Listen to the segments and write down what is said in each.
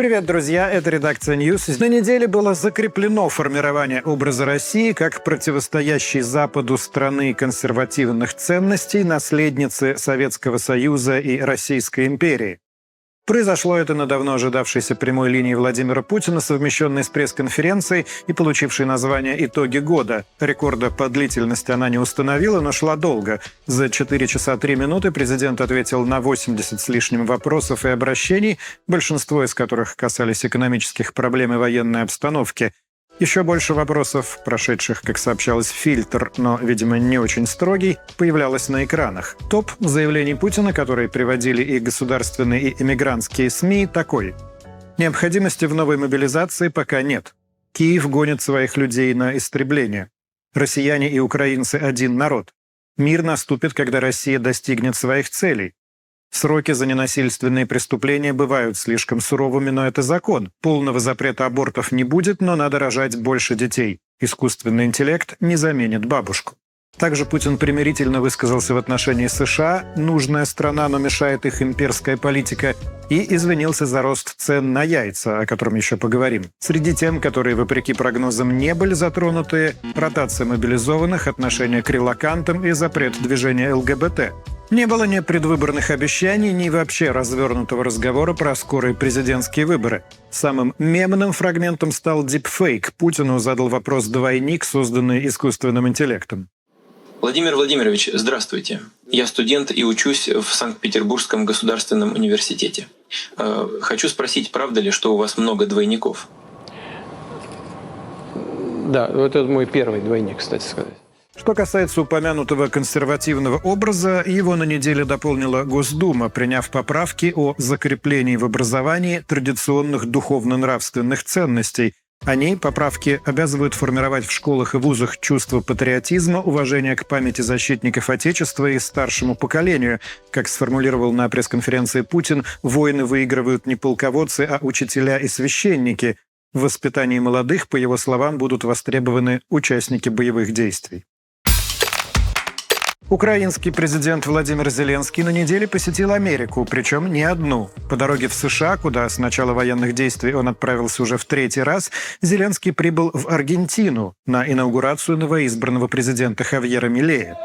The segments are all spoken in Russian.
Привет, друзья! Это редакция News. На неделе было закреплено формирование образа России как противостоящей Западу страны консервативных ценностей, наследницы Советского Союза и Российской империи. Произошло это на давно ожидавшейся прямой линии Владимира Путина, совмещенной с пресс-конференцией и получившей название «Итоги года». Рекорда по длительности она не установила, но шла долго. За 4 часа 3 минуты президент ответил на 80 с лишним вопросов и обращений, большинство из которых касались экономических проблем и военной обстановки. Еще больше вопросов, прошедших, как сообщалось, фильтр, но, видимо, не очень строгий, появлялось на экранах. Топ заявлений Путина, которые приводили и государственные, и эмигрантские СМИ, такой. Необходимости в новой мобилизации пока нет. Киев гонит своих людей на истребление. Россияне и украинцы – один народ. Мир наступит, когда Россия достигнет своих целей. Сроки за ненасильственные преступления бывают слишком суровыми, но это закон. Полного запрета абортов не будет, но надо рожать больше детей. Искусственный интеллект не заменит бабушку. Также Путин примирительно высказался в отношении США, нужная страна, но мешает их имперская политика, и извинился за рост цен на яйца, о котором еще поговорим. Среди тем, которые, вопреки прогнозам, не были затронуты, ротация мобилизованных, отношение к релакантам и запрет движения ЛГБТ. Не было ни предвыборных обещаний, ни вообще развернутого разговора про скорые президентские выборы. Самым мемным фрагментом стал дипфейк. Путину задал вопрос двойник, созданный искусственным интеллектом. Владимир Владимирович, здравствуйте. Я студент и учусь в Санкт-Петербургском государственном университете. Э, хочу спросить, правда ли, что у вас много двойников? Да, это мой первый двойник, кстати сказать. Что касается упомянутого консервативного образа, его на неделе дополнила Госдума, приняв поправки о закреплении в образовании традиционных духовно-нравственных ценностей. Они, поправки, обязывают формировать в школах и вузах чувство патриотизма, уважения к памяти защитников Отечества и старшему поколению. Как сформулировал на пресс-конференции Путин, войны выигрывают не полководцы, а учителя и священники. В воспитании молодых, по его словам, будут востребованы участники боевых действий. Украинский президент Владимир Зеленский на неделе посетил Америку, причем не одну. По дороге в США, куда с начала военных действий он отправился уже в третий раз, Зеленский прибыл в Аргентину на инаугурацию новоизбранного президента Хавьера Милея.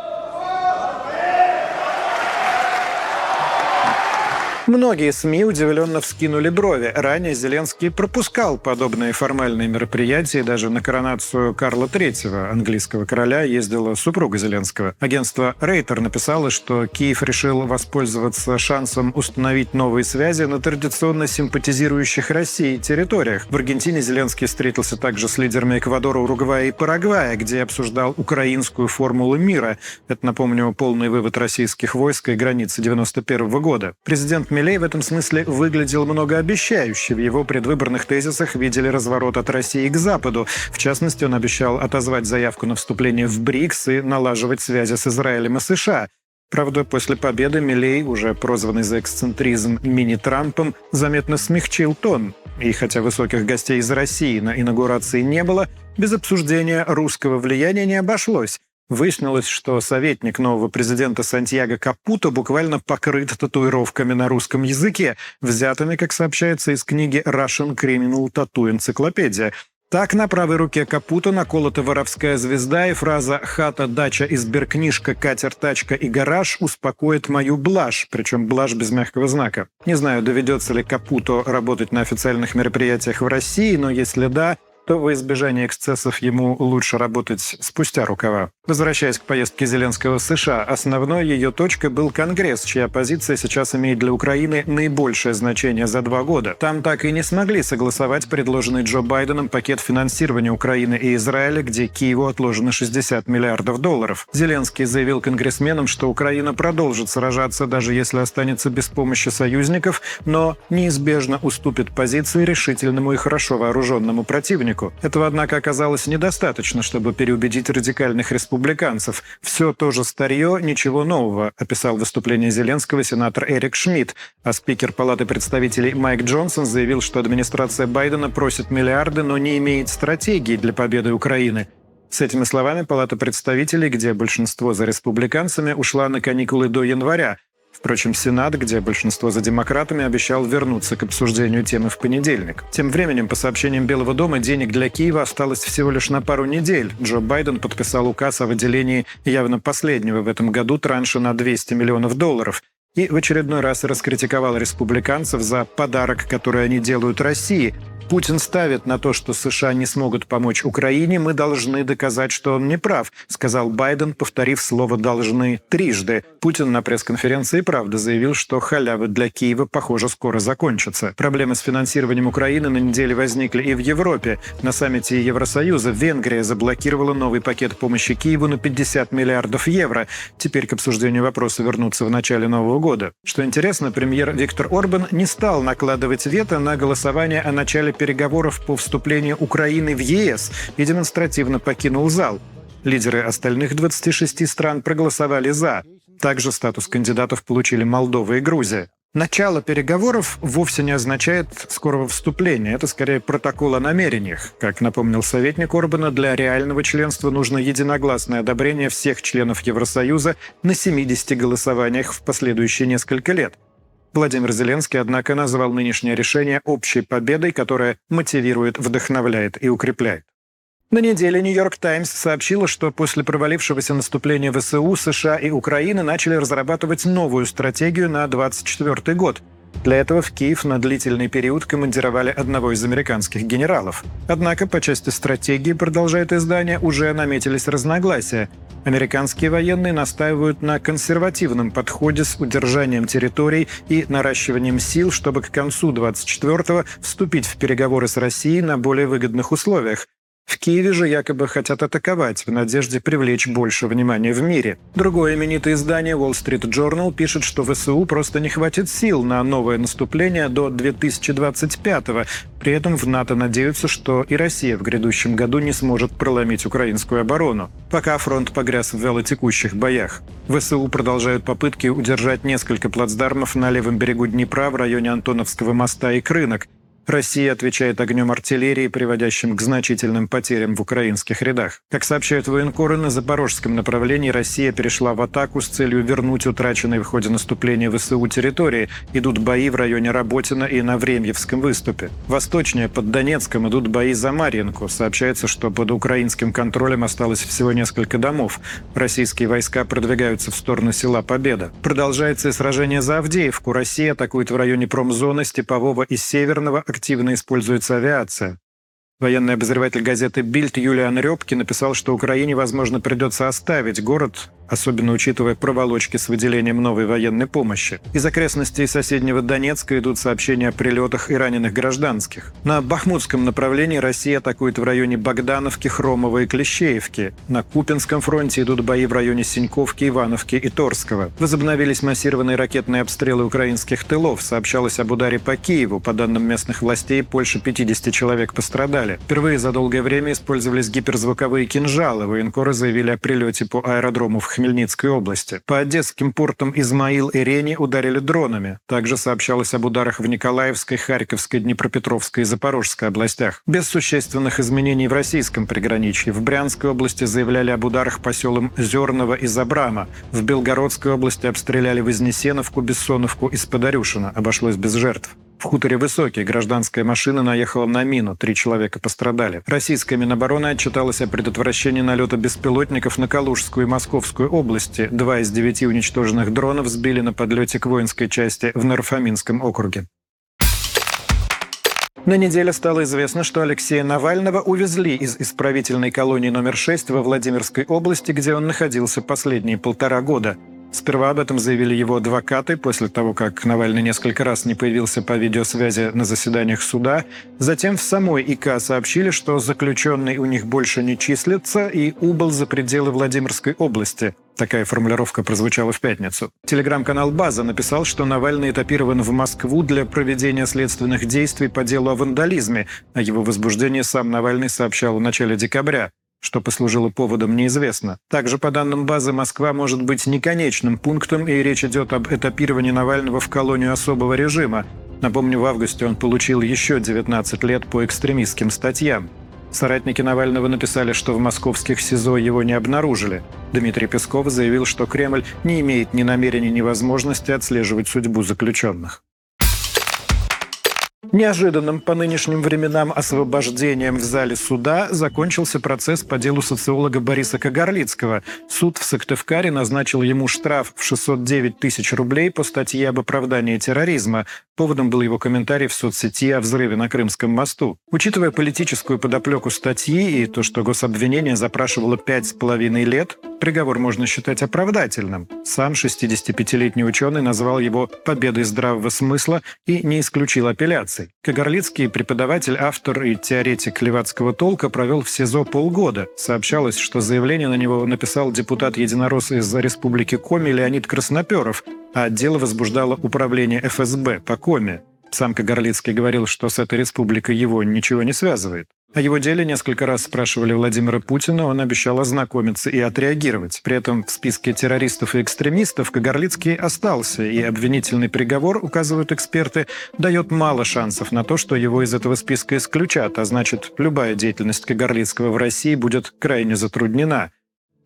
Многие СМИ удивленно вскинули брови. Ранее Зеленский пропускал подобные формальные мероприятия. Даже на коронацию Карла III, английского короля, ездила супруга Зеленского. Агентство Рейтер написало, что Киев решил воспользоваться шансом установить новые связи на традиционно симпатизирующих России территориях. В Аргентине Зеленский встретился также с лидерами Эквадора, Уругвая и Парагвая, где обсуждал украинскую формулу мира. Это, напомню, полный вывод российских войск и границы 91 года. Президент Милей в этом смысле выглядел многообещающе. В его предвыборных тезисах видели разворот от России к Западу. В частности, он обещал отозвать заявку на вступление в БРИКС и налаживать связи с Израилем и США. Правда, после победы Милей, уже прозванный за эксцентризм мини-Трампом, заметно смягчил тон. И хотя высоких гостей из России на инаугурации не было, без обсуждения русского влияния не обошлось. Выяснилось, что советник нового президента Сантьяго Капуто буквально покрыт татуировками на русском языке, взятыми, как сообщается из книги Russian Criminal Tattoo Encyclopedia. Так на правой руке Капуто наколота воровская звезда и фраза «Хата, дача, изберкнижка, катер, тачка и гараж успокоит мою блажь», причем блажь без мягкого знака. Не знаю, доведется ли Капуто работать на официальных мероприятиях в России, но если да, то во избежание эксцессов ему лучше работать спустя рукава. Возвращаясь к поездке Зеленского в США, основной ее точкой был Конгресс, чья позиция сейчас имеет для Украины наибольшее значение за два года. Там так и не смогли согласовать предложенный Джо Байденом пакет финансирования Украины и Израиля, где Киеву отложено 60 миллиардов долларов. Зеленский заявил конгрессменам, что Украина продолжит сражаться, даже если останется без помощи союзников, но неизбежно уступит позиции решительному и хорошо вооруженному противнику. Этого, однако, оказалось недостаточно, чтобы переубедить радикальных республиканцев. «Все то же старье, ничего нового», описал выступление Зеленского сенатор Эрик Шмидт, а спикер Палаты представителей Майк Джонсон заявил, что администрация Байдена просит миллиарды, но не имеет стратегии для победы Украины. С этими словами Палата представителей, где большинство за республиканцами, ушла на каникулы до января, Впрочем, Сенат, где большинство за демократами, обещал вернуться к обсуждению темы в понедельник. Тем временем, по сообщениям Белого дома, денег для Киева осталось всего лишь на пару недель. Джо Байден подписал указ о выделении явно последнего в этом году транша на 200 миллионов долларов и в очередной раз раскритиковал республиканцев за подарок, который они делают России, Путин ставит на то, что США не смогут помочь Украине, мы должны доказать, что он не прав, сказал Байден, повторив слово «должны» трижды. Путин на пресс-конференции правда заявил, что халявы для Киева, похоже, скоро закончатся. Проблемы с финансированием Украины на неделе возникли и в Европе. На саммите Евросоюза Венгрия заблокировала новый пакет помощи Киеву на 50 миллиардов евро. Теперь к обсуждению вопроса вернуться в начале Нового года. Что интересно, премьер Виктор Орбан не стал накладывать вето на голосование о начале переговоров по вступлению Украины в ЕС и демонстративно покинул зал. Лидеры остальных 26 стран проголосовали «за». Также статус кандидатов получили Молдова и Грузия. Начало переговоров вовсе не означает скорого вступления. Это скорее протокол о намерениях. Как напомнил советник Орбана, для реального членства нужно единогласное одобрение всех членов Евросоюза на 70 голосованиях в последующие несколько лет. Владимир Зеленский, однако, назвал нынешнее решение общей победой, которая мотивирует, вдохновляет и укрепляет. На неделе «Нью-Йорк Таймс» сообщила, что после провалившегося наступления ВСУ США и Украины начали разрабатывать новую стратегию на 2024 год. Для этого в Киев на длительный период командировали одного из американских генералов. Однако по части стратегии, продолжает издание, уже наметились разногласия. Американские военные настаивают на консервативном подходе с удержанием территорий и наращиванием сил, чтобы к концу 24-го вступить в переговоры с Россией на более выгодных условиях. В Киеве же якобы хотят атаковать в надежде привлечь больше внимания в мире. Другое именитое издание Wall Street Journal пишет, что ВСУ просто не хватит сил на новое наступление до 2025-го. При этом в НАТО надеются, что и Россия в грядущем году не сможет проломить украинскую оборону. Пока фронт погряз в вялотекущих боях. ВСУ продолжают попытки удержать несколько плацдармов на левом берегу Днепра в районе Антоновского моста и Крынок. Россия отвечает огнем артиллерии, приводящим к значительным потерям в украинских рядах. Как сообщают военкоры, на запорожском направлении Россия перешла в атаку с целью вернуть утраченные в ходе наступления ВСУ территории. Идут бои в районе Работина и на Времьевском выступе. Восточнее, под Донецком, идут бои за Марьинку. Сообщается, что под украинским контролем осталось всего несколько домов. Российские войска продвигаются в сторону села Победа. Продолжается и сражение за Авдеевку. Россия атакует в районе промзоны Степового и Северного, активно используется авиация. Военный обозреватель газеты «Бильд» Юлиан Рёбки написал, что Украине, возможно, придется оставить город, особенно учитывая проволочки с выделением новой военной помощи. Из окрестностей соседнего Донецка идут сообщения о прилетах и раненых гражданских. На Бахмутском направлении Россия атакует в районе Богдановки, Хромова и Клещеевки. На Купинском фронте идут бои в районе Синьковки, Ивановки и Торского. Возобновились массированные ракетные обстрелы украинских тылов. Сообщалось об ударе по Киеву. По данным местных властей, больше 50 человек пострадали. Впервые за долгое время использовались гиперзвуковые кинжалы. Военкоры заявили о прилете по аэродрому в Хмельницкой области. По одесским портам Измаил и Рени ударили дронами. Также сообщалось об ударах в Николаевской, Харьковской, Днепропетровской и Запорожской областях. Без существенных изменений в российском приграничье. В Брянской области заявляли об ударах по селам Зерново и Забрама. В Белгородской области обстреляли Вознесеновку, Бессоновку и Сподарюшина. Обошлось без жертв. В хуторе Высокий гражданская машина наехала на мину, три человека пострадали. Российская Минобороны отчиталась о предотвращении налета беспилотников на Калужскую и Московскую области. Два из девяти уничтоженных дронов сбили на подлете к воинской части в Нарфаминском округе. На неделе стало известно, что Алексея Навального увезли из исправительной колонии номер 6 во Владимирской области, где он находился последние полтора года. Сперва об этом заявили его адвокаты после того, как Навальный несколько раз не появился по видеосвязи на заседаниях суда. Затем в самой ИК сообщили, что заключенный у них больше не числится и убыл за пределы Владимирской области. Такая формулировка прозвучала в пятницу. Телеграм-канал «База» написал, что Навальный этапирован в Москву для проведения следственных действий по делу о вандализме. О его возбуждении сам Навальный сообщал в начале декабря. Что послужило поводом, неизвестно. Также, по данным базы, Москва может быть не конечным пунктом, и речь идет об этапировании Навального в колонию особого режима. Напомню, в августе он получил еще 19 лет по экстремистским статьям. Соратники Навального написали, что в московских СИЗО его не обнаружили. Дмитрий Песков заявил, что Кремль не имеет ни намерения, ни возможности отслеживать судьбу заключенных. Неожиданным по нынешним временам освобождением в зале суда закончился процесс по делу социолога Бориса Кагарлицкого. Суд в Сыктывкаре назначил ему штраф в 609 тысяч рублей по статье об оправдании терроризма. Поводом был его комментарий в соцсети о взрыве на Крымском мосту. Учитывая политическую подоплеку статьи и то, что гособвинение запрашивало пять с половиной лет, приговор можно считать оправдательным. Сам 65-летний ученый назвал его «победой здравого смысла» и не исключил апелляции. Кагарлицкий, преподаватель, автор и теоретик левацкого толка, провел в СИЗО полгода. Сообщалось, что заявление на него написал депутат-единорос из Республики Коми Леонид Красноперов, а дело возбуждало управление ФСБ по Коме. Сам Кагарлицкий говорил, что с этой республикой его ничего не связывает. О его деле несколько раз спрашивали Владимира Путина, он обещал ознакомиться и отреагировать. При этом в списке террористов и экстремистов Кагарлицкий остался, и обвинительный приговор, указывают эксперты, дает мало шансов на то, что его из этого списка исключат, а значит, любая деятельность Кагарлицкого в России будет крайне затруднена.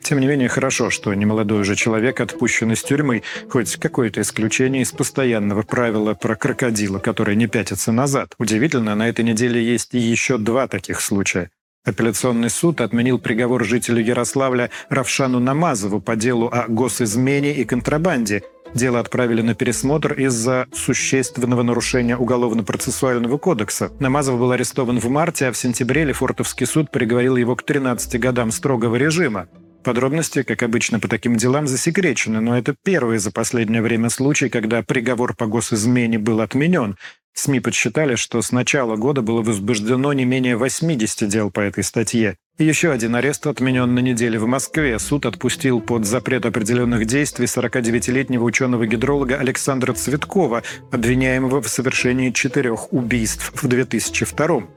Тем не менее, хорошо, что немолодой уже человек отпущен из тюрьмы, хоть какое-то исключение из постоянного правила про крокодила, который не пятится назад. Удивительно, на этой неделе есть и еще два таких случая. Апелляционный суд отменил приговор жителю Ярославля Равшану Намазову по делу о госизмене и контрабанде. Дело отправили на пересмотр из-за существенного нарушения Уголовно-процессуального кодекса. Намазов был арестован в марте, а в сентябре Лефортовский суд приговорил его к 13 годам строгого режима. Подробности, как обычно по таким делам, засекречены, но это первый за последнее время случай, когда приговор по госизмене был отменен. СМИ подсчитали, что с начала года было возбуждено не менее 80 дел по этой статье. И еще один арест отменен на неделе в Москве. Суд отпустил под запрет определенных действий 49-летнего ученого-гидролога Александра Цветкова, обвиняемого в совершении четырех убийств в 2002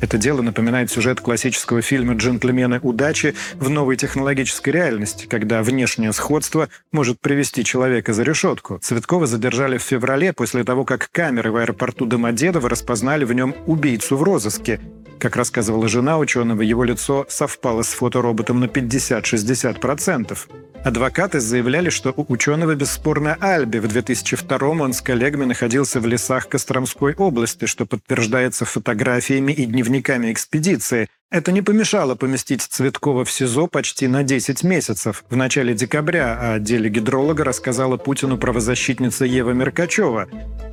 это дело напоминает сюжет классического фильма «Джентльмены удачи» в новой технологической реальности, когда внешнее сходство может привести человека за решетку. Цветкова задержали в феврале после того, как камеры в аэропорту Домодедово распознали в нем убийцу в розыске. Как рассказывала жена ученого, его лицо совпало с фотороботом на 50-60%. Адвокаты заявляли, что у ученого бесспорно альби. В 2002 он с коллегами находился в лесах Костромской области, что подтверждается фотографиями и дневниками экспедиции. Это не помешало поместить Цветкова в СИЗО почти на 10 месяцев. В начале декабря о деле гидролога рассказала Путину правозащитница Ева Меркачева.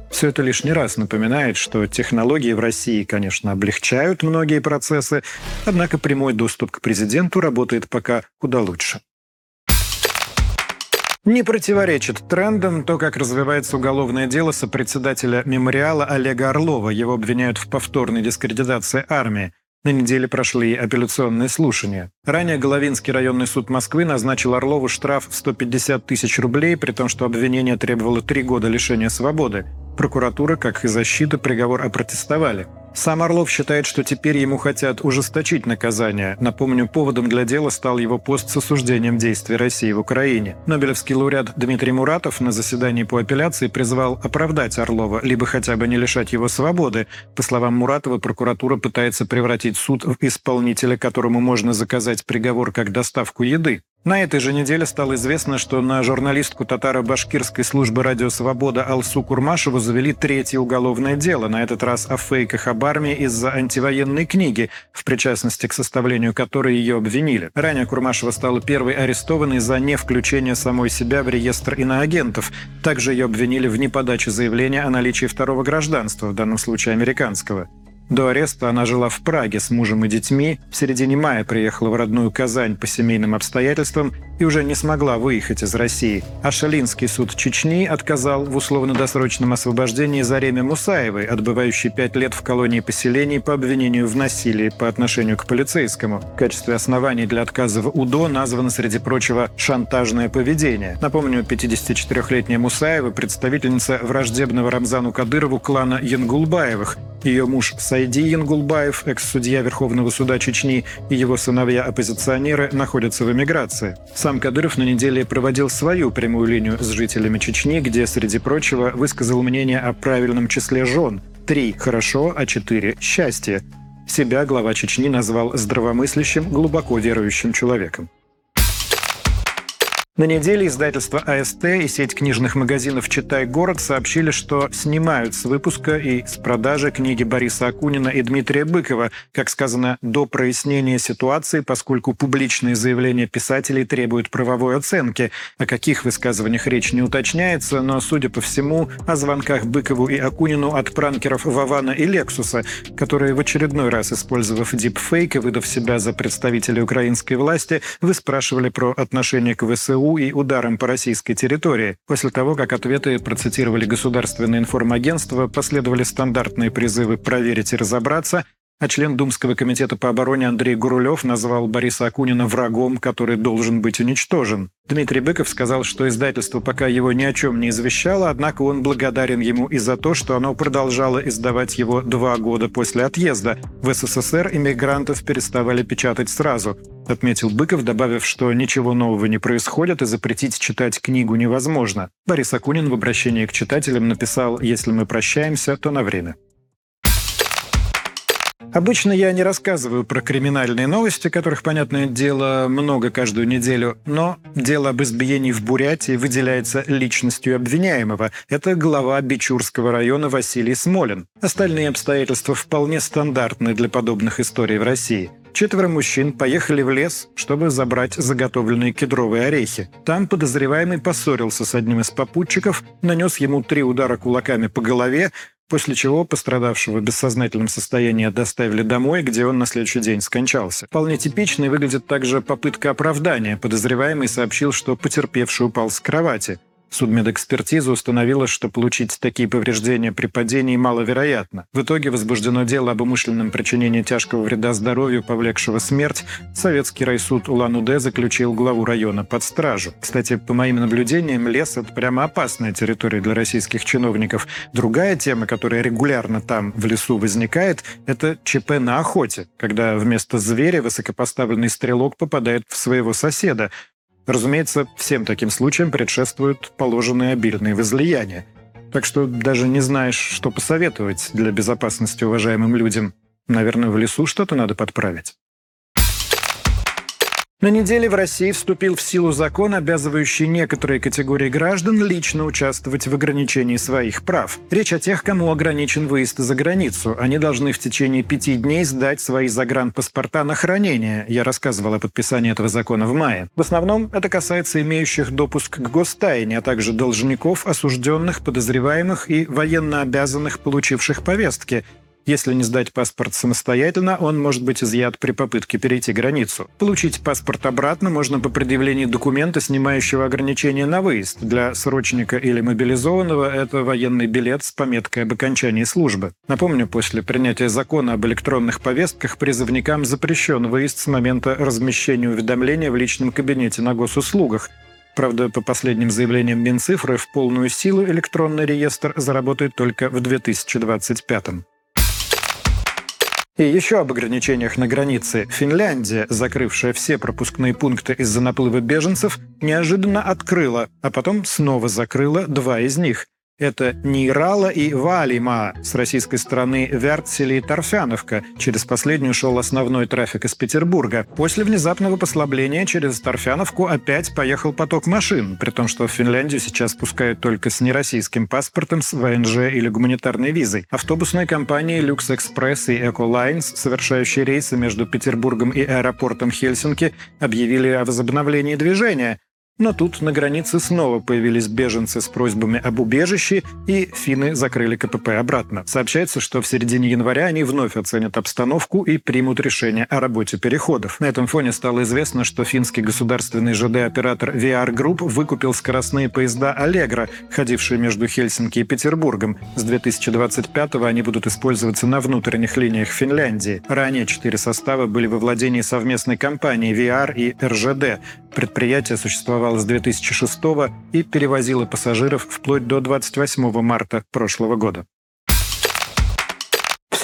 Все это лишний раз напоминает, что технологии в России, конечно, облегчают многие процессы, однако прямой доступ к президенту работает пока куда лучше. Не противоречит трендам то, как развивается уголовное дело сопредседателя мемориала Олега Орлова. Его обвиняют в повторной дискредитации армии. На неделе прошли апелляционные слушания. Ранее Головинский районный суд Москвы назначил Орлову штраф в 150 тысяч рублей, при том, что обвинение требовало три года лишения свободы. Прокуратура, как и защита, приговор опротестовали. Сам Орлов считает, что теперь ему хотят ужесточить наказание. Напомню, поводом для дела стал его пост с осуждением действий России в Украине. Нобелевский лауреат Дмитрий Муратов на заседании по апелляции призвал оправдать Орлова, либо хотя бы не лишать его свободы. По словам Муратова, прокуратура пытается превратить суд в исполнителя, которому можно заказать приговор как доставку еды. На этой же неделе стало известно, что на журналистку татаро-башкирской службы «Радио Свобода» Алсу Курмашеву завели третье уголовное дело, на этот раз о фейках об армии из-за антивоенной книги, в причастности к составлению которой ее обвинили. Ранее Курмашева стала первой арестованной за невключение самой себя в реестр иноагентов. Также ее обвинили в неподаче заявления о наличии второго гражданства, в данном случае американского. До ареста она жила в Праге с мужем и детьми, в середине мая приехала в родную Казань по семейным обстоятельствам и уже не смогла выехать из России. А Шалинский суд Чечни отказал в условно-досрочном освобождении Зареме Мусаевой, отбывающей пять лет в колонии поселений по обвинению в насилии по отношению к полицейскому. В качестве оснований для отказа в УДО названо, среди прочего, шантажное поведение. Напомню, 54-летняя Мусаева – представительница враждебного Рамзану Кадырову клана Янгулбаевых. Ее муж Сайди Янгулбаев, экс-судья Верховного суда Чечни, и его сыновья-оппозиционеры находятся в эмиграции. Сам Кадыров на неделе проводил свою прямую линию с жителями Чечни, где, среди прочего, высказал мнение о правильном числе жен. Три – хорошо, а четыре – счастье. Себя глава Чечни назвал здравомыслящим, глубоко верующим человеком. На неделе издательство АСТ и сеть книжных магазинов «Читай город» сообщили, что снимают с выпуска и с продажи книги Бориса Акунина и Дмитрия Быкова, как сказано, до прояснения ситуации, поскольку публичные заявления писателей требуют правовой оценки. О каких высказываниях речь не уточняется, но, судя по всему, о звонках Быкову и Акунину от пранкеров Вавана и Лексуса, которые в очередной раз, использовав дипфейк и выдав себя за представителей украинской власти, выспрашивали про отношение к ВСУ ВСУ и ударом по российской территории. После того, как ответы процитировали государственное информагентство, последовали стандартные призывы проверить и разобраться, а член Думского комитета по обороне Андрей Гурулев назвал Бориса Акунина врагом, который должен быть уничтожен. Дмитрий Быков сказал, что издательство пока его ни о чем не извещало, однако он благодарен ему и за то, что оно продолжало издавать его два года после отъезда. В СССР иммигрантов переставали печатать сразу. Отметил Быков, добавив, что ничего нового не происходит и запретить читать книгу невозможно. Борис Акунин в обращении к читателям написал «Если мы прощаемся, то на время». Обычно я не рассказываю про криминальные новости, которых, понятное дело, много каждую неделю, но дело об избиении в Бурятии выделяется личностью обвиняемого. Это глава Бичурского района Василий Смолин. Остальные обстоятельства вполне стандартны для подобных историй в России. Четверо мужчин поехали в лес, чтобы забрать заготовленные кедровые орехи. Там подозреваемый поссорился с одним из попутчиков, нанес ему три удара кулаками по голове, после чего пострадавшего в бессознательном состоянии доставили домой, где он на следующий день скончался. Вполне типичной выглядит также попытка оправдания. Подозреваемый сообщил, что потерпевший упал с кровати. Судмедэкспертиза установила, что получить такие повреждения при падении маловероятно. В итоге возбуждено дело об умышленном причинении тяжкого вреда здоровью, повлекшего смерть. Советский райсуд Улан-Удэ заключил главу района под стражу. Кстати, по моим наблюдениям, лес — это прямо опасная территория для российских чиновников. Другая тема, которая регулярно там, в лесу, возникает, это ЧП на охоте, когда вместо зверя высокопоставленный стрелок попадает в своего соседа, Разумеется, всем таким случаям предшествуют положенные обильные возлияния. Так что даже не знаешь, что посоветовать для безопасности уважаемым людям. Наверное, в лесу что-то надо подправить. На неделе в России вступил в силу закон, обязывающий некоторые категории граждан лично участвовать в ограничении своих прав. Речь о тех, кому ограничен выезд за границу. Они должны в течение пяти дней сдать свои загранпаспорта на хранение. Я рассказывал о подписании этого закона в мае. В основном это касается имеющих допуск к гостайне, а также должников, осужденных, подозреваемых и военно обязанных, получивших повестки, если не сдать паспорт самостоятельно, он может быть изъят при попытке перейти границу. Получить паспорт обратно можно по предъявлении документа, снимающего ограничения на выезд. Для срочника или мобилизованного это военный билет с пометкой об окончании службы. Напомню, после принятия закона об электронных повестках призывникам запрещен выезд с момента размещения уведомления в личном кабинете на госуслугах, Правда, по последним заявлениям Минцифры, в полную силу электронный реестр заработает только в 2025 -м. И еще об ограничениях на границе. Финляндия, закрывшая все пропускные пункты из-за наплыва беженцев, неожиданно открыла, а потом снова закрыла два из них. Это Нейрала и Валима с российской стороны Вертсели и Торфяновка. Через последнюю шел основной трафик из Петербурга. После внезапного послабления через Торфяновку опять поехал поток машин, при том, что в Финляндию сейчас пускают только с нероссийским паспортом, с ВНЖ или гуманитарной визой. Автобусные компании Lux Express и Lines, совершающие рейсы между Петербургом и аэропортом Хельсинки, объявили о возобновлении движения. Но тут на границе снова появились беженцы с просьбами об убежище, и финны закрыли КПП обратно. Сообщается, что в середине января они вновь оценят обстановку и примут решение о работе переходов. На этом фоне стало известно, что финский государственный ЖД-оператор VR Group выкупил скоростные поезда «Аллегра», ходившие между Хельсинки и Петербургом. С 2025 они будут использоваться на внутренних линиях Финляндии. Ранее четыре состава были во владении совместной компании VR и РЖД. Предприятие существовало с 2006 и перевозило пассажиров вплоть до 28 марта прошлого года.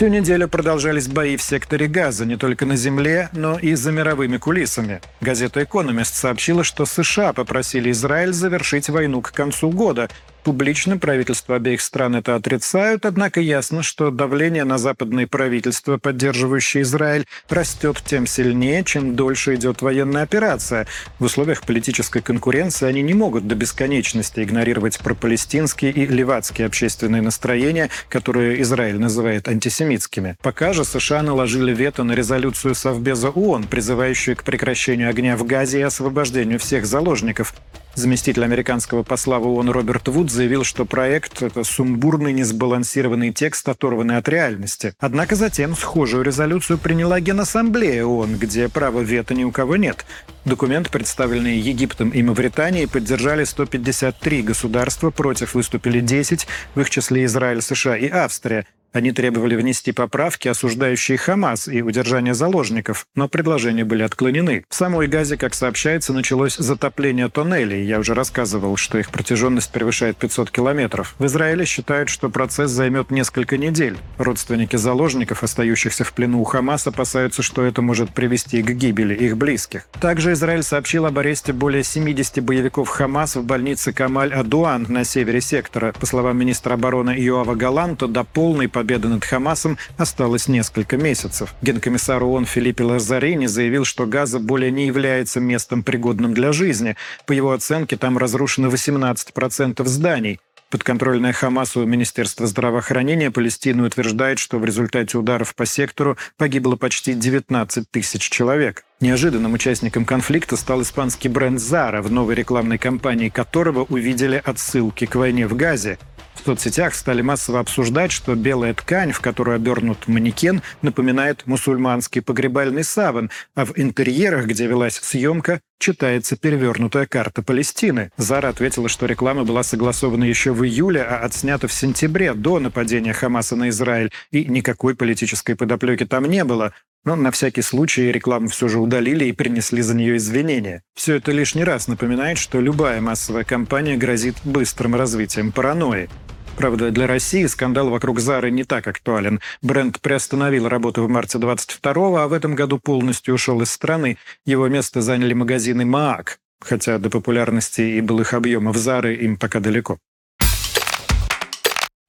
Всю неделю продолжались бои в секторе Газа не только на земле, но и за мировыми кулисами. Газета «Экономист» сообщила, что США попросили Израиль завершить войну к концу года, Публично правительства обеих стран это отрицают, однако ясно, что давление на западные правительства, поддерживающие Израиль, растет тем сильнее, чем дольше идет военная операция. В условиях политической конкуренции они не могут до бесконечности игнорировать пропалестинские и левацкие общественные настроения, которые Израиль называет антисемитскими. Пока же США наложили вето на резолюцию Совбеза ООН, призывающую к прекращению огня в Газе и освобождению всех заложников. Заместитель американского посла в ООН Роберт Вуд заявил, что проект — это сумбурный, несбалансированный текст, оторванный от реальности. Однако затем схожую резолюцию приняла Генассамблея ООН, где права вето ни у кого нет. Документ, представленный Египтом и Мавританией, поддержали 153 государства, против выступили 10, в их числе Израиль, США и Австрия. Они требовали внести поправки, осуждающие Хамас и удержание заложников, но предложения были отклонены. В самой Газе, как сообщается, началось затопление тоннелей. Я уже рассказывал, что их протяженность превышает 500 километров. В Израиле считают, что процесс займет несколько недель. Родственники заложников, остающихся в плену у Хамас, опасаются, что это может привести к гибели их близких. Также Израиль сообщил об аресте более 70 боевиков Хамас в больнице Камаль-Адуан на севере сектора. По словам министра обороны Иоава Галанта, до полной победы над Хамасом осталось несколько месяцев. Генкомиссар ООН Филиппе Лазарини заявил, что Газа более не является местом, пригодным для жизни. По его оценке, там разрушено 18% зданий. Подконтрольное Хамасу Министерство здравоохранения Палестины утверждает, что в результате ударов по сектору погибло почти 19 тысяч человек. Неожиданным участником конфликта стал испанский бренд Zara, в новой рекламной кампании которого увидели отсылки к войне в Газе. В соцсетях стали массово обсуждать, что белая ткань, в которую обернут манекен, напоминает мусульманский погребальный саван, а в интерьерах, где велась съемка, читается перевернутая карта Палестины. Зара ответила, что реклама была согласована еще в июле, а отснята в сентябре, до нападения Хамаса на Израиль, и никакой политической подоплеки там не было. Но на всякий случай рекламу все же удалили и принесли за нее извинения. Все это лишний раз напоминает, что любая массовая кампания грозит быстрым развитием паранойи. Правда, для России скандал вокруг Зары не так актуален. Бренд приостановил работу в марте 22-го, а в этом году полностью ушел из страны. Его место заняли магазины «Маак», хотя до популярности и былых объемов Зары им пока далеко.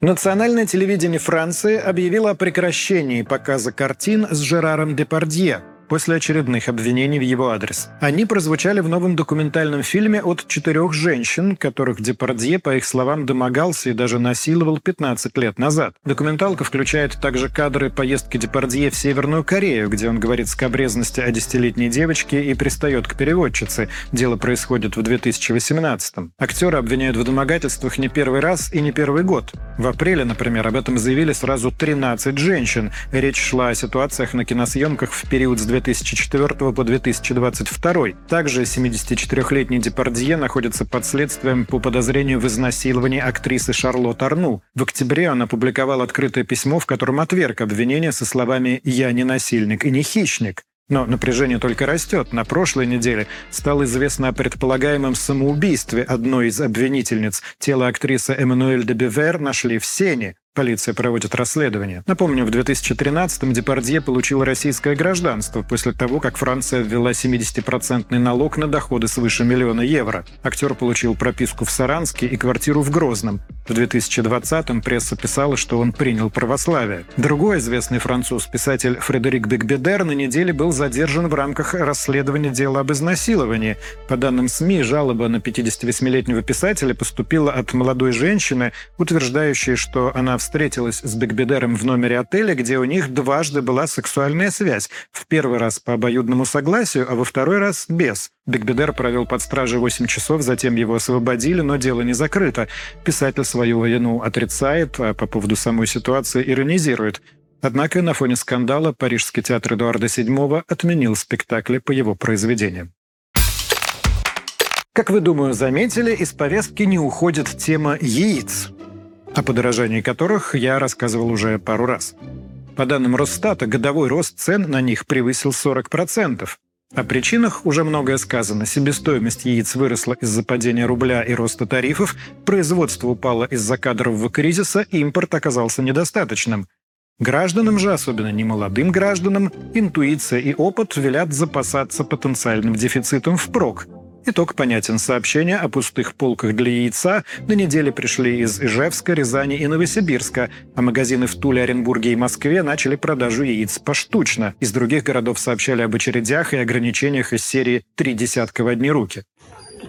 Национальное телевидение Франции объявило о прекращении показа картин с Жераром Депардье – после очередных обвинений в его адрес. Они прозвучали в новом документальном фильме от четырех женщин, которых Депардье, по их словам, домогался и даже насиловал 15 лет назад. Документалка включает также кадры поездки Депардье в Северную Корею, где он говорит скобрезности о десятилетней девочке и пристает к переводчице. Дело происходит в 2018 -м. Актера обвиняют в домогательствах не первый раз и не первый год. В апреле, например, об этом заявили сразу 13 женщин. Речь шла о ситуациях на киносъемках в период с 2004 по 2022. Также 74-летний Депардье находится под следствием по подозрению в изнасиловании актрисы Шарлотт Арну. В октябре он опубликовал открытое письмо, в котором отверг обвинения со словами «Я не насильник и не хищник». Но напряжение только растет. На прошлой неделе стало известно о предполагаемом самоубийстве одной из обвинительниц. Тело актрисы Эммануэль де Бивер нашли в Сене. Полиция проводит расследование. Напомню, в 2013-м Депардье получил российское гражданство после того, как Франция ввела 70-процентный налог на доходы свыше миллиона евро. Актер получил прописку в Саранске и квартиру в Грозном. В 2020-м пресса писала, что он принял православие. Другой известный француз, писатель Фредерик Бекбедер, на неделе был задержан в рамках расследования дела об изнасиловании. По данным СМИ, жалоба на 58-летнего писателя поступила от молодой женщины, утверждающей, что она встретилась с Бекбедером в номере отеля, где у них дважды была сексуальная связь. В первый раз по обоюдному согласию, а во второй раз без. Бекбедер провел под стражей 8 часов, затем его освободили, но дело не закрыто. Писатель свою вину отрицает, а по поводу самой ситуации иронизирует. Однако на фоне скандала Парижский театр Эдуарда VII отменил спектакли по его произведениям. Как вы, думаю, заметили, из повестки не уходит тема яиц о подорожании которых я рассказывал уже пару раз. По данным Росстата, годовой рост цен на них превысил 40%. О причинах уже многое сказано. Себестоимость яиц выросла из-за падения рубля и роста тарифов, производство упало из-за кадрового кризиса, импорт оказался недостаточным. Гражданам же, особенно немолодым гражданам, интуиция и опыт велят запасаться потенциальным дефицитом впрок – Итог понятен. Сообщения о пустых полках для яйца на неделе пришли из Ижевска, Рязани и Новосибирска, а магазины в Туле, Оренбурге и Москве начали продажу яиц поштучно. Из других городов сообщали об очередях и ограничениях из серии «Три десятка в одни руки».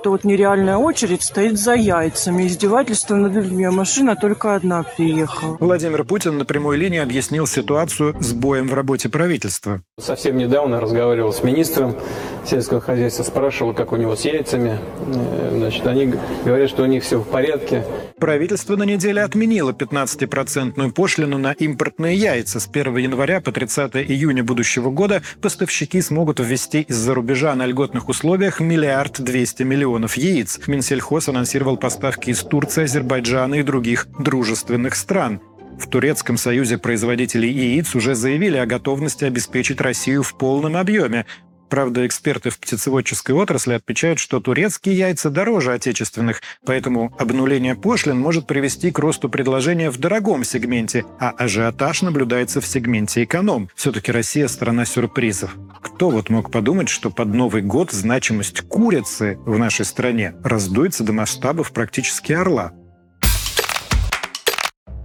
Это вот нереальная очередь стоит за яйцами. Издевательство над людьми. А машина только одна приехала. Владимир Путин на прямой линии объяснил ситуацию с боем в работе правительства. Совсем недавно разговаривал с министром сельского хозяйства, спрашивал, как у него с яйцами. Э, Значит, они говорят, что у них все в порядке. Правительство на неделе отменило 15-процентную пошлину на импортные яйца. С 1 января по 30 июня будущего года поставщики смогут ввести из-за рубежа на льготных условиях миллиард двести миллионов яиц. Минсельхоз анонсировал поставки из Турции, Азербайджана и других дружественных стран. В Турецком союзе производителей яиц уже заявили о готовности обеспечить Россию в полном объеме. Правда, эксперты в птицеводческой отрасли отмечают, что турецкие яйца дороже отечественных, поэтому обнуление пошлин может привести к росту предложения в дорогом сегменте, а ажиотаж наблюдается в сегменте эконом. Все-таки Россия – страна сюрпризов. Кто вот мог подумать, что под Новый год значимость курицы в нашей стране раздуется до масштабов практически орла?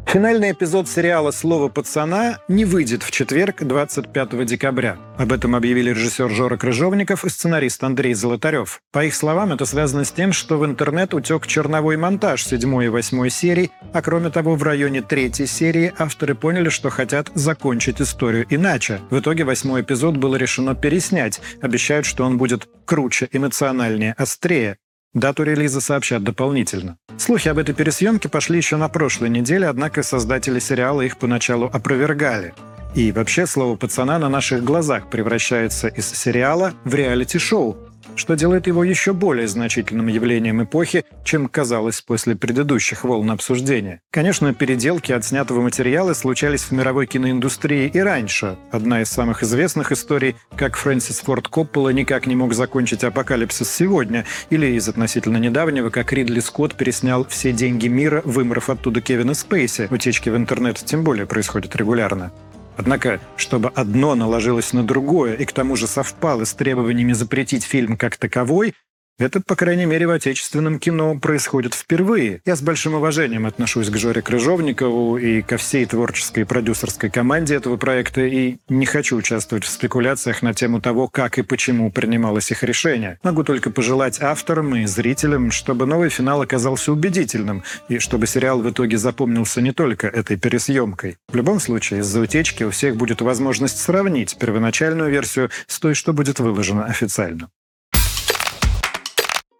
Финальный эпизод сериала «Слово пацана» не выйдет в четверг, 25 декабря. Об этом объявили режиссер Жора Крыжовников и сценарист Андрей Золотарев. По их словам, это связано с тем, что в интернет утек черновой монтаж седьмой и восьмой серий, а кроме того, в районе третьей серии авторы поняли, что хотят закончить историю иначе. В итоге восьмой эпизод было решено переснять. Обещают, что он будет круче, эмоциональнее, острее. Дату релиза сообщат дополнительно. Слухи об этой пересъемке пошли еще на прошлой неделе, однако создатели сериала их поначалу опровергали. И вообще слово «пацана» на наших глазах превращается из сериала в реалити-шоу, что делает его еще более значительным явлением эпохи, чем казалось после предыдущих волн обсуждения. Конечно, переделки отснятого материала случались в мировой киноиндустрии и раньше. Одна из самых известных историй, как Фрэнсис Форд Коппола никак не мог закончить «Апокалипсис сегодня», или из относительно недавнего, как Ридли Скотт переснял «Все деньги мира», вымрав оттуда Кевина Спейси. Утечки в интернет тем более происходят регулярно. Однако, чтобы одно наложилось на другое и к тому же совпало с требованиями запретить фильм как таковой, это, по крайней мере, в отечественном кино происходит впервые. Я с большим уважением отношусь к Жоре Крыжовникову и ко всей творческой и продюсерской команде этого проекта и не хочу участвовать в спекуляциях на тему того, как и почему принималось их решение. Могу только пожелать авторам и зрителям, чтобы новый финал оказался убедительным и чтобы сериал в итоге запомнился не только этой пересъемкой. В любом случае, из-за утечки у всех будет возможность сравнить первоначальную версию с той, что будет выложено официально.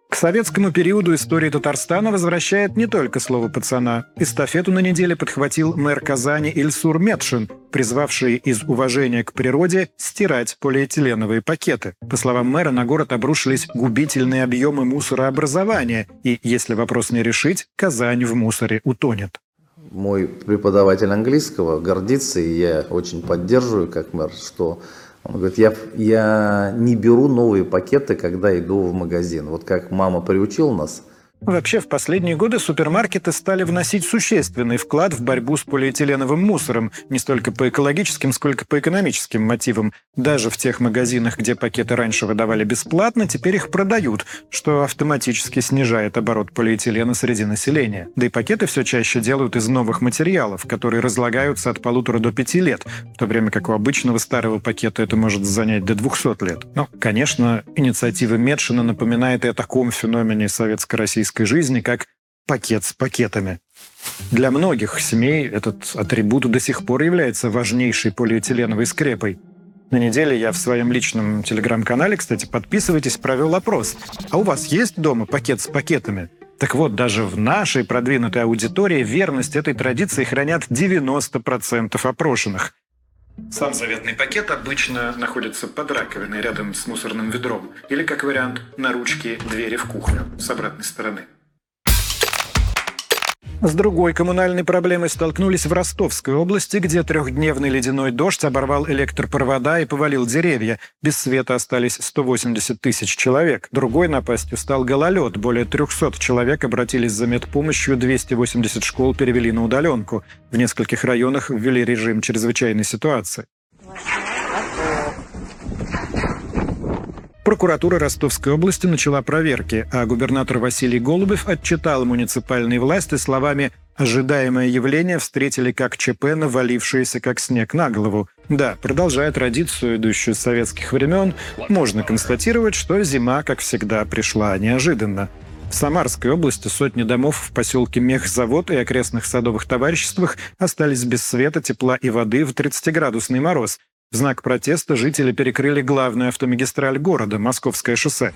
К советскому периоду истории Татарстана возвращает не только слово «пацана». Эстафету на неделе подхватил мэр Казани Ильсур Метшин, призвавший из уважения к природе стирать полиэтиленовые пакеты. По словам мэра, на город обрушились губительные объемы мусорообразования, и, если вопрос не решить, Казань в мусоре утонет. Мой преподаватель английского гордится, и я очень поддерживаю как мэр, что он говорит, я, я не беру новые пакеты, когда иду в магазин. Вот как мама приучила нас, Вообще, в последние годы супермаркеты стали вносить существенный вклад в борьбу с полиэтиленовым мусором, не столько по экологическим, сколько по экономическим мотивам. Даже в тех магазинах, где пакеты раньше выдавали бесплатно, теперь их продают, что автоматически снижает оборот полиэтилена среди населения. Да и пакеты все чаще делают из новых материалов, которые разлагаются от полутора до пяти лет, в то время как у обычного старого пакета это может занять до 200 лет. Но, конечно, инициатива Медшина напоминает и о таком феномене советско-российской человеческой жизни как пакет с пакетами. Для многих семей этот атрибут до сих пор является важнейшей полиэтиленовой скрепой. На неделе я в своем личном телеграм-канале, кстати, подписывайтесь, провел опрос. А у вас есть дома пакет с пакетами? Так вот, даже в нашей продвинутой аудитории верность этой традиции хранят 90% опрошенных. Сам заветный пакет обычно находится под раковиной рядом с мусорным ведром или, как вариант, на ручке двери в кухню с обратной стороны. С другой коммунальной проблемой столкнулись в Ростовской области, где трехдневный ледяной дождь оборвал электропровода и повалил деревья. Без света остались 180 тысяч человек. Другой напастью стал гололед. Более 300 человек обратились за медпомощью, 280 школ перевели на удаленку. В нескольких районах ввели режим чрезвычайной ситуации. Прокуратура Ростовской области начала проверки, а губернатор Василий Голубев отчитал муниципальные власти словами «Ожидаемое явление встретили как ЧП, навалившееся как снег на голову». Да, продолжая традицию, идущую с советских времен, можно констатировать, что зима, как всегда, пришла неожиданно. В Самарской области сотни домов в поселке Мехзавод и окрестных садовых товариществах остались без света, тепла и воды в 30-градусный мороз. В знак протеста жители перекрыли главную автомагистраль города – Московское шоссе.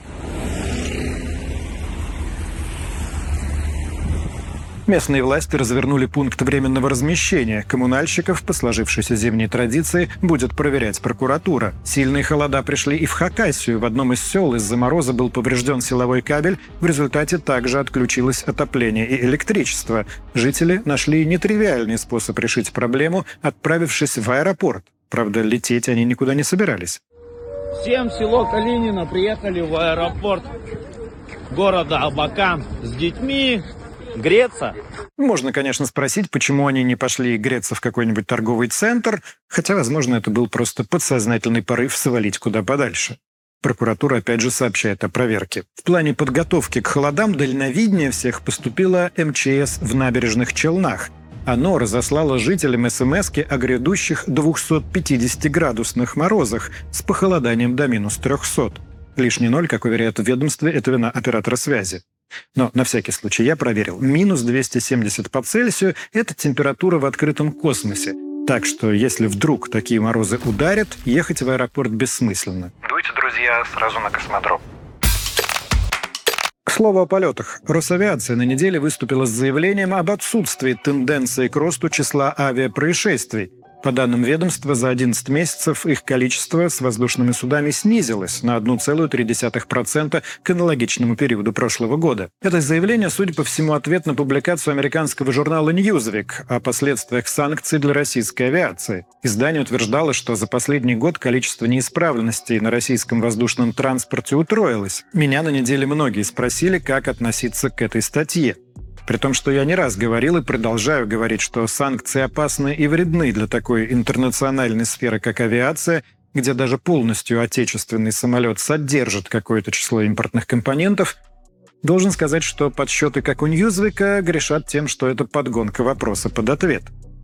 Местные власти развернули пункт временного размещения. Коммунальщиков, по сложившейся зимней традиции, будет проверять прокуратура. Сильные холода пришли и в Хакасию. В одном из сел из-за мороза был поврежден силовой кабель. В результате также отключилось отопление и электричество. Жители нашли нетривиальный способ решить проблему, отправившись в аэропорт. Правда, лететь они никуда не собирались. Всем село Калинино приехали в аэропорт города Абакан с детьми, греться. Можно, конечно, спросить, почему они не пошли греться в какой-нибудь торговый центр, хотя, возможно, это был просто подсознательный порыв свалить куда подальше. Прокуратура опять же сообщает о проверке. В плане подготовки к холодам дальновиднее всех поступила МЧС в набережных Челнах. Оно разослало жителям смс о грядущих 250-градусных морозах с похолоданием до минус 300. Лишний ноль, как уверяют в ведомстве, это вина оператора связи. Но на всякий случай я проверил. Минус 270 по Цельсию – это температура в открытом космосе. Так что, если вдруг такие морозы ударят, ехать в аэропорт бессмысленно. Дуйте, друзья, сразу на космодром. К слову о полетах. Росавиация на неделе выступила с заявлением об отсутствии тенденции к росту числа авиапроисшествий – по данным ведомства, за 11 месяцев их количество с воздушными судами снизилось на 1,3% к аналогичному периоду прошлого года. Это заявление, судя по всему, ответ на публикацию американского журнала Newsweek о последствиях санкций для российской авиации. Издание утверждало, что за последний год количество неисправленностей на российском воздушном транспорте утроилось. Меня на неделе многие спросили, как относиться к этой статье. При том, что я не раз говорил и продолжаю говорить, что санкции опасны и вредны для такой интернациональной сферы, как авиация, где даже полностью отечественный самолет содержит какое-то число импортных компонентов, должен сказать, что подсчеты, как у Ньюзвика, грешат тем, что это подгонка вопроса под ответ.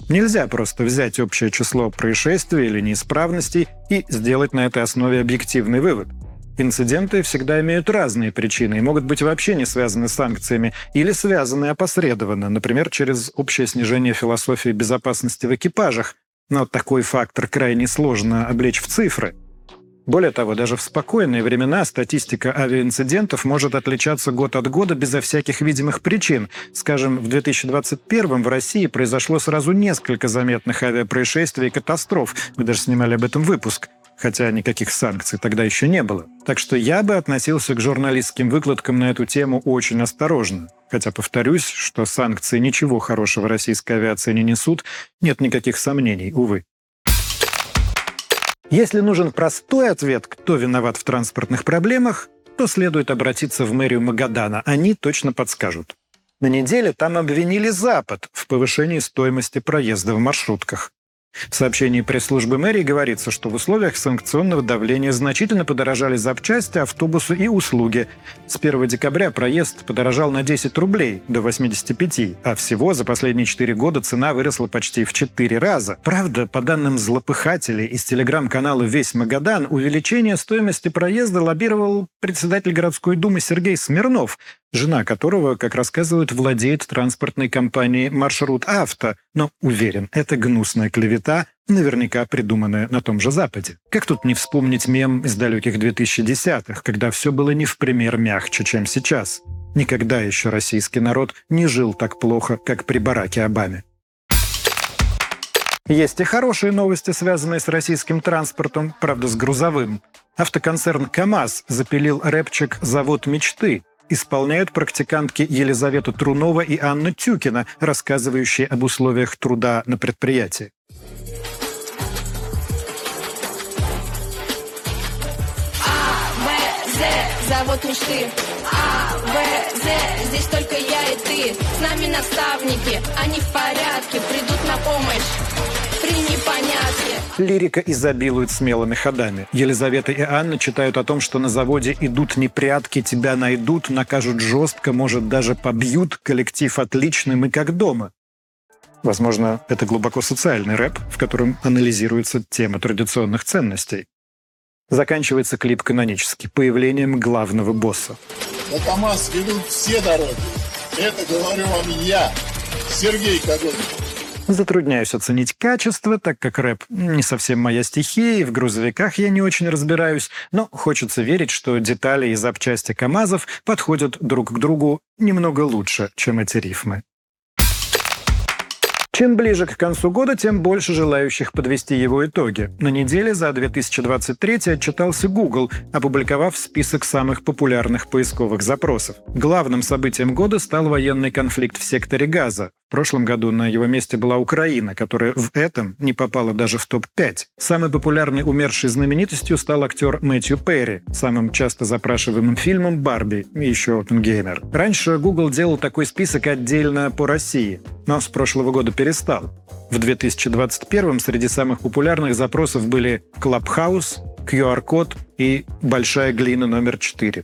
Нельзя просто взять общее число происшествий или неисправностей и сделать на этой основе объективный вывод – Инциденты всегда имеют разные причины и могут быть вообще не связаны с санкциями или связаны опосредованно, например, через общее снижение философии безопасности в экипажах. Но такой фактор крайне сложно облечь в цифры. Более того, даже в спокойные времена статистика авиаинцидентов может отличаться год от года безо всяких видимых причин. Скажем, в 2021 в России произошло сразу несколько заметных авиапроисшествий и катастроф. Мы даже снимали об этом выпуск хотя никаких санкций тогда еще не было. Так что я бы относился к журналистским выкладкам на эту тему очень осторожно. Хотя повторюсь, что санкции ничего хорошего российской авиации не несут, нет никаких сомнений, увы. Если нужен простой ответ, кто виноват в транспортных проблемах, то следует обратиться в мэрию Магадана. Они точно подскажут. На неделе там обвинили Запад в повышении стоимости проезда в маршрутках. В сообщении пресс-службы мэрии говорится, что в условиях санкционного давления значительно подорожали запчасти, автобусы и услуги. С 1 декабря проезд подорожал на 10 рублей до 85, а всего за последние 4 года цена выросла почти в 4 раза. Правда, по данным злопыхателей из телеграм-канала «Весь Магадан», увеличение стоимости проезда лоббировал председатель городской думы Сергей Смирнов, жена которого, как рассказывают, владеет транспортной компанией «Маршрут Авто». Но, уверен, это гнусная клевета, наверняка придуманная на том же Западе. Как тут не вспомнить мем из далеких 2010-х, когда все было не в пример мягче, чем сейчас. Никогда еще российский народ не жил так плохо, как при Бараке Обаме. Есть и хорошие новости, связанные с российским транспортом, правда, с грузовым. Автоконцерн КАМАЗ запилил рэпчик «Завод мечты», исполняют практикантки Елизавета Трунова и Анна Тюкина, рассказывающие об условиях труда на предприятии. завод мечты. А, В, З, здесь только я и ты. С нами наставники, они в порядке, придут на помощь три непонятки. Лирика изобилует смелыми ходами. Елизавета и Анна читают о том, что на заводе идут непрятки, тебя найдут, накажут жестко, может, даже побьют, коллектив отличный, мы как дома. Возможно, это глубоко социальный рэп, в котором анализируется тема традиционных ценностей. Заканчивается клип канонически, появлением главного босса. На КамАЗ ведут все дороги. Это говорю вам я, Сергей Когорин. Затрудняюсь оценить качество, так как рэп не совсем моя стихия, и в грузовиках я не очень разбираюсь, но хочется верить, что детали и запчасти КАМАЗов подходят друг к другу немного лучше, чем эти рифмы. Чем ближе к концу года, тем больше желающих подвести его итоги. На неделе за 2023 отчитался Google, опубликовав список самых популярных поисковых запросов. Главным событием года стал военный конфликт в секторе Газа. Прошлом году на его месте была Украина, которая в этом не попала даже в топ-5. Самой популярной умершей знаменитостью стал актер Мэтью Перри, самым часто запрашиваемым фильмом «Барби» и еще «Оппенгеймер». Раньше Google делал такой список отдельно по России, но с прошлого года перестал. В 2021 среди самых популярных запросов были «Клабхаус», QR-код и «Большая глина номер 4».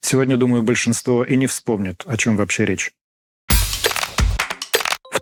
Сегодня, думаю, большинство и не вспомнит, о чем вообще речь.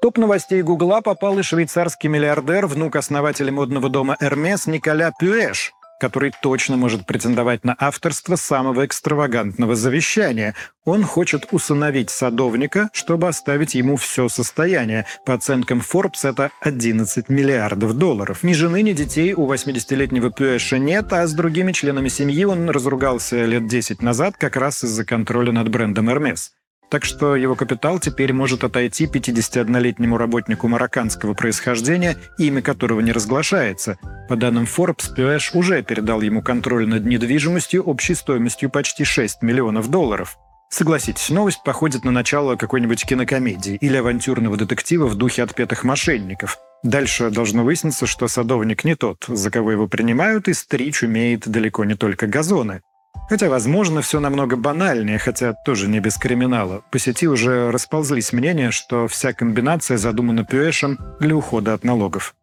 Топ новостей Гугла попал и швейцарский миллиардер, внук основателя модного дома Hermes Николя Пюэш, который точно может претендовать на авторство самого экстравагантного завещания. Он хочет усыновить садовника, чтобы оставить ему все состояние. По оценкам Forbes это 11 миллиардов долларов. Ни жены, ни детей у 80-летнего Пюэша нет, а с другими членами семьи он разругался лет 10 назад как раз из-за контроля над брендом Hermes. Так что его капитал теперь может отойти 51-летнему работнику марокканского происхождения, имя которого не разглашается. По данным Forbes, Пюэш уже передал ему контроль над недвижимостью общей стоимостью почти 6 миллионов долларов. Согласитесь, новость походит на начало какой-нибудь кинокомедии или авантюрного детектива в духе отпетых мошенников. Дальше должно выясниться, что садовник не тот, за кого его принимают, и стричь умеет далеко не только газоны. Хотя, возможно, все намного банальнее, хотя тоже не без криминала. По сети уже расползлись мнения, что вся комбинация задумана Пюэшем для ухода от налогов.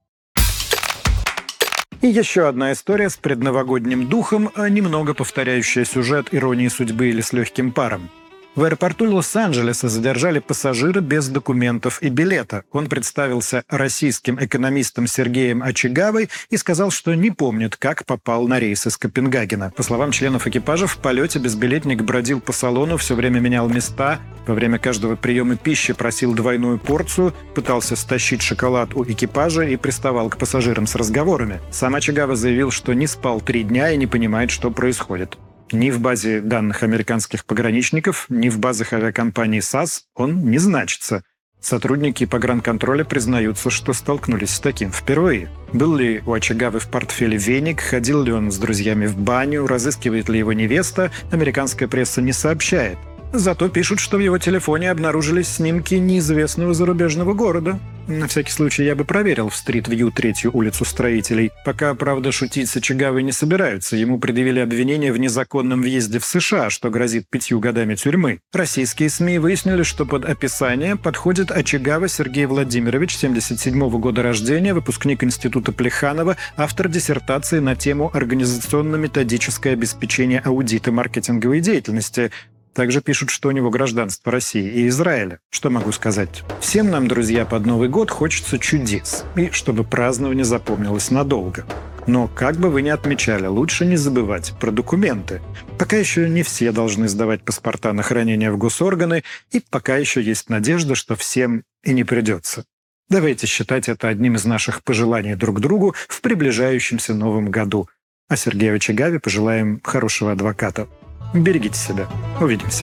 И еще одна история с предновогодним духом, а немного повторяющая сюжет «Иронии судьбы» или «С легким паром». В аэропорту Лос-Анджелеса задержали пассажира без документов и билета. Он представился российским экономистом Сергеем Очагавой и сказал, что не помнит, как попал на рейс из Копенгагена. По словам членов экипажа, в полете безбилетник бродил по салону, все время менял места, во время каждого приема пищи просил двойную порцию, пытался стащить шоколад у экипажа и приставал к пассажирам с разговорами. Сам Очагава заявил, что не спал три дня и не понимает, что происходит. Ни в базе данных американских пограничников, ни в базах авиакомпании САС он не значится. Сотрудники погранконтроля признаются, что столкнулись с таким впервые. Был ли у Очагавы в портфеле веник, ходил ли он с друзьями в баню, разыскивает ли его невеста, американская пресса не сообщает. Зато пишут, что в его телефоне обнаружились снимки неизвестного зарубежного города. На всякий случай я бы проверил в стрит-вью третью улицу строителей. Пока, правда, шутить с Очагавой не собираются. Ему предъявили обвинение в незаконном въезде в США, что грозит пятью годами тюрьмы. Российские СМИ выяснили, что под описание подходит Очагава Сергей Владимирович, 77 года рождения, выпускник Института Плеханова, автор диссертации на тему «Организационно-методическое обеспечение аудита маркетинговой деятельности», также пишут, что у него гражданство России и Израиля. Что могу сказать? Всем нам, друзья, под Новый год хочется чудес. И чтобы празднование запомнилось надолго. Но как бы вы ни отмечали, лучше не забывать про документы. Пока еще не все должны сдавать паспорта на хранение в госорганы, и пока еще есть надежда, что всем и не придется. Давайте считать это одним из наших пожеланий друг другу в приближающемся Новом году. А Сергею Чагаве пожелаем хорошего адвоката. Берегите себя. Увидимся.